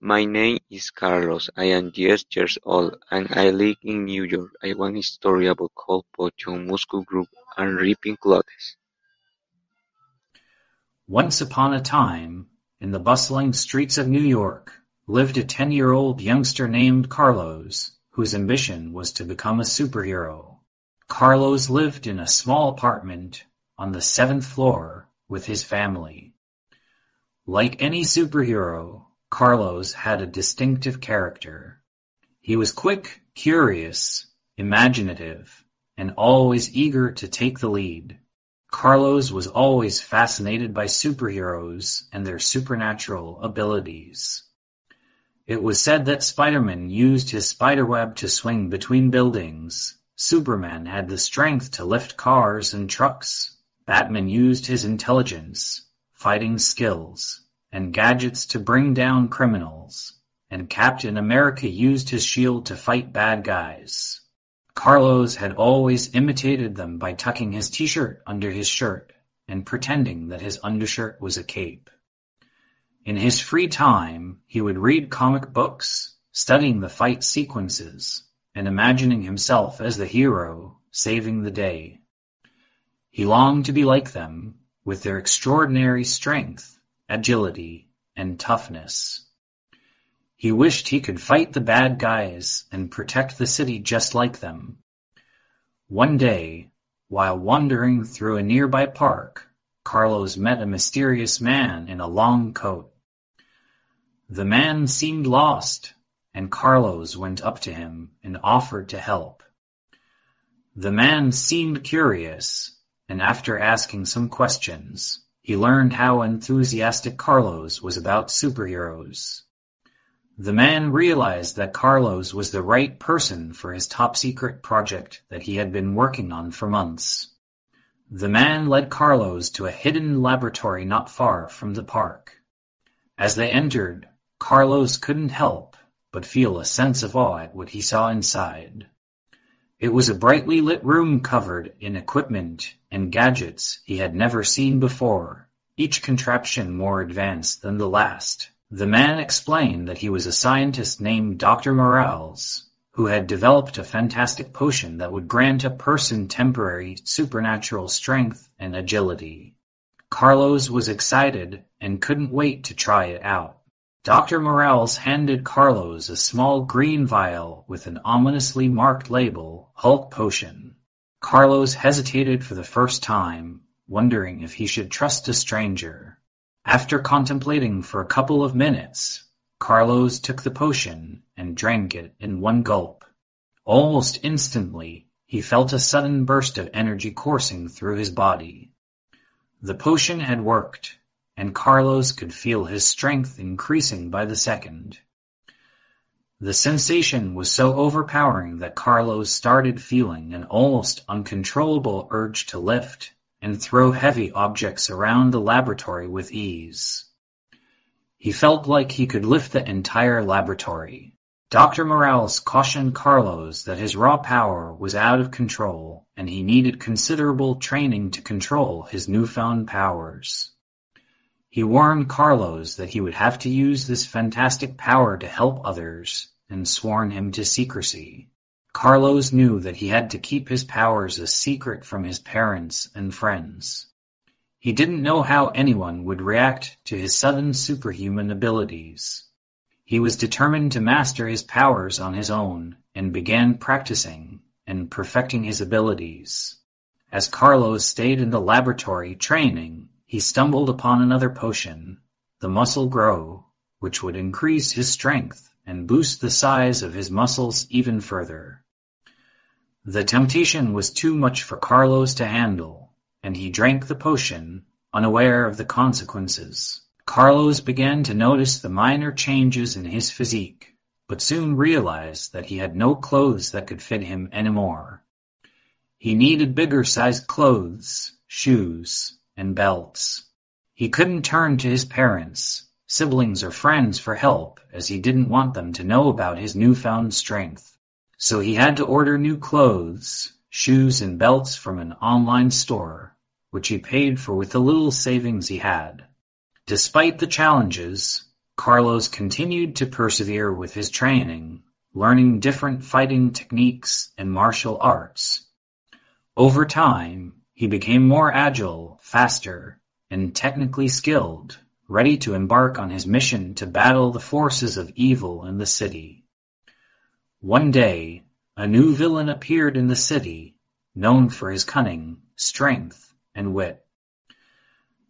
My name is Carlos. I am ten years old, and I live in New York. I want a story about cold potion, muscle group, and ripping clothes. Once upon a time, in the bustling streets of New York, lived a ten-year-old youngster named Carlos, whose ambition was to become a superhero. Carlos lived in a small apartment on the seventh floor with his family. Like any superhero, Carlos had a distinctive character. He was quick, curious, imaginative, and always eager to take the lead. Carlos was always fascinated by superheroes and their supernatural abilities. It was said that Spider-Man used his spiderweb to swing between buildings. Superman had the strength to lift cars and trucks. Batman used his intelligence, fighting skills, and gadgets to bring down criminals. And Captain America used his shield to fight bad guys. Carlos had always imitated them by tucking his t-shirt under his shirt and pretending that his undershirt was a cape. In his free time, he would read comic books, studying the fight sequences, and imagining himself as the hero, saving the day. He longed to be like them, with their extraordinary strength, agility, and toughness. He wished he could fight the bad guys and protect the city just like them. One day, while wandering through a nearby park, Carlos met a mysterious man in a long coat. The man seemed lost, and Carlos went up to him and offered to help. The man seemed curious, and after asking some questions, he learned how enthusiastic Carlos was about superheroes. The man realized that Carlos was the right person for his top-secret project that he had been working on for months. The man led Carlos to a hidden laboratory not far from the park. As they entered, Carlos couldn't help but feel a sense of awe at what he saw inside. It was a brightly lit room covered in equipment and gadgets he had never seen before, each contraption more advanced than the last. The man explained that he was a scientist named Dr. Morales, who had developed a fantastic potion that would grant a person temporary supernatural strength and agility. Carlos was excited and couldn't wait to try it out. Doctor Morales handed Carlos a small green vial with an ominously marked label, Hulk Potion. Carlos hesitated for the first time, wondering if he should trust a stranger. After contemplating for a couple of minutes, Carlos took the potion and drank it in one gulp. Almost instantly, he felt a sudden burst of energy coursing through his body. The potion had worked, and Carlos could feel his strength increasing by the second. The sensation was so overpowering that Carlos started feeling an almost uncontrollable urge to lift and throw heavy objects around the laboratory with ease. He felt like he could lift the entire laboratory. Dr. Morales cautioned Carlos that his raw power was out of control and he needed considerable training to control his newfound powers. He warned Carlos that he would have to use this fantastic power to help others, and sworn him to secrecy. Carlos knew that he had to keep his powers a secret from his parents and friends. He didn't know how anyone would react to his sudden superhuman abilities. He was determined to master his powers on his own, and began practicing and perfecting his abilities. As Carlos stayed in the laboratory training, he stumbled upon another potion, the Muscle Grow, which would increase his strength and boost the size of his muscles even further. The temptation was too much for Carlos to handle, and he drank the potion, unaware of the consequences. Carlos began to notice the minor changes in his physique, but soon realized that he had no clothes that could fit him anymore. He needed bigger sized clothes, shoes, and belts. He couldn't turn to his parents, siblings or friends for help as he didn't want them to know about his newfound strength. So he had to order new clothes, shoes and belts from an online store, which he paid for with the little savings he had. Despite the challenges, Carlos continued to persevere with his training, learning different fighting techniques and martial arts. Over time, he became more agile, faster, and technically skilled, ready to embark on his mission to battle the forces of evil in the city. One day, a new villain appeared in the city, known for his cunning, strength, and wit.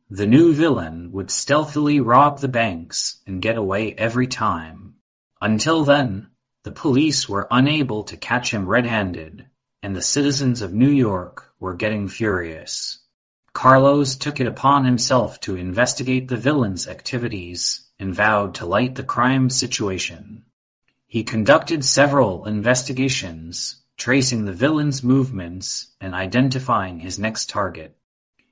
The new villain would stealthily rob the banks and get away every time. Until then, the police were unable to catch him red-handed, and the citizens of New York were getting furious. Carlos took it upon himself to investigate the villain's activities and vowed to light the crime situation. He conducted several investigations, tracing the villain's movements and identifying his next target.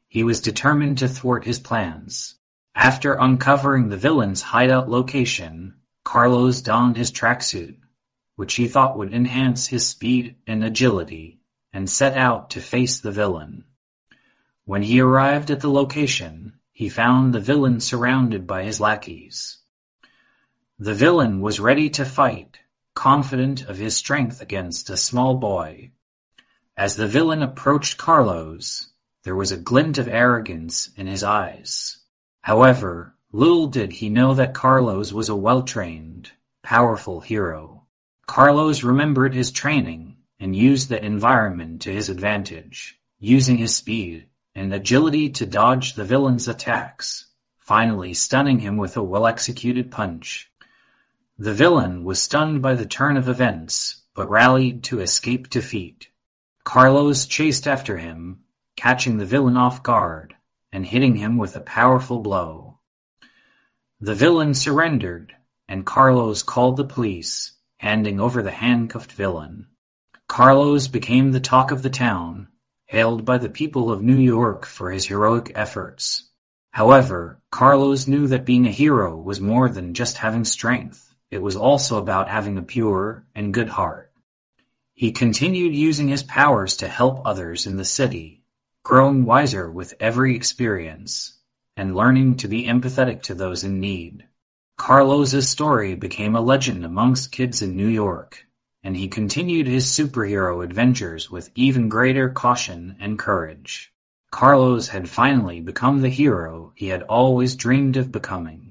He was determined to thwart his plans. After uncovering the villain's hideout location, Carlos donned his tracksuit, which he thought would enhance his speed and agility, and set out to face the villain. When he arrived at the location, he found the villain surrounded by his lackeys. The villain was ready to fight, confident of his strength against a small boy. As the villain approached Carlos, there was a glint of arrogance in his eyes. However, little did he know that Carlos was a well-trained, powerful hero. Carlos remembered his training and used the environment to his advantage, using his speed and agility to dodge the villain's attacks, finally stunning him with a well-executed punch. The villain was stunned by the turn of events, but rallied to escape defeat. Carlos chased after him, catching the villain off guard and hitting him with a powerful blow. The villain surrendered, and Carlos called the police, handing over the handcuffed villain. Carlos became the talk of the town, hailed by the people of New York for his heroic efforts. However, Carlos knew that being a hero was more than just having strength. It was also about having a pure and good heart. He continued using his powers to help others in the city, growing wiser with every experience, and learning to be empathetic to those in need. Carlos's story became a legend amongst kids in New York, and he continued his superhero adventures with even greater caution and courage. Carlos had finally become the hero he had always dreamed of becoming.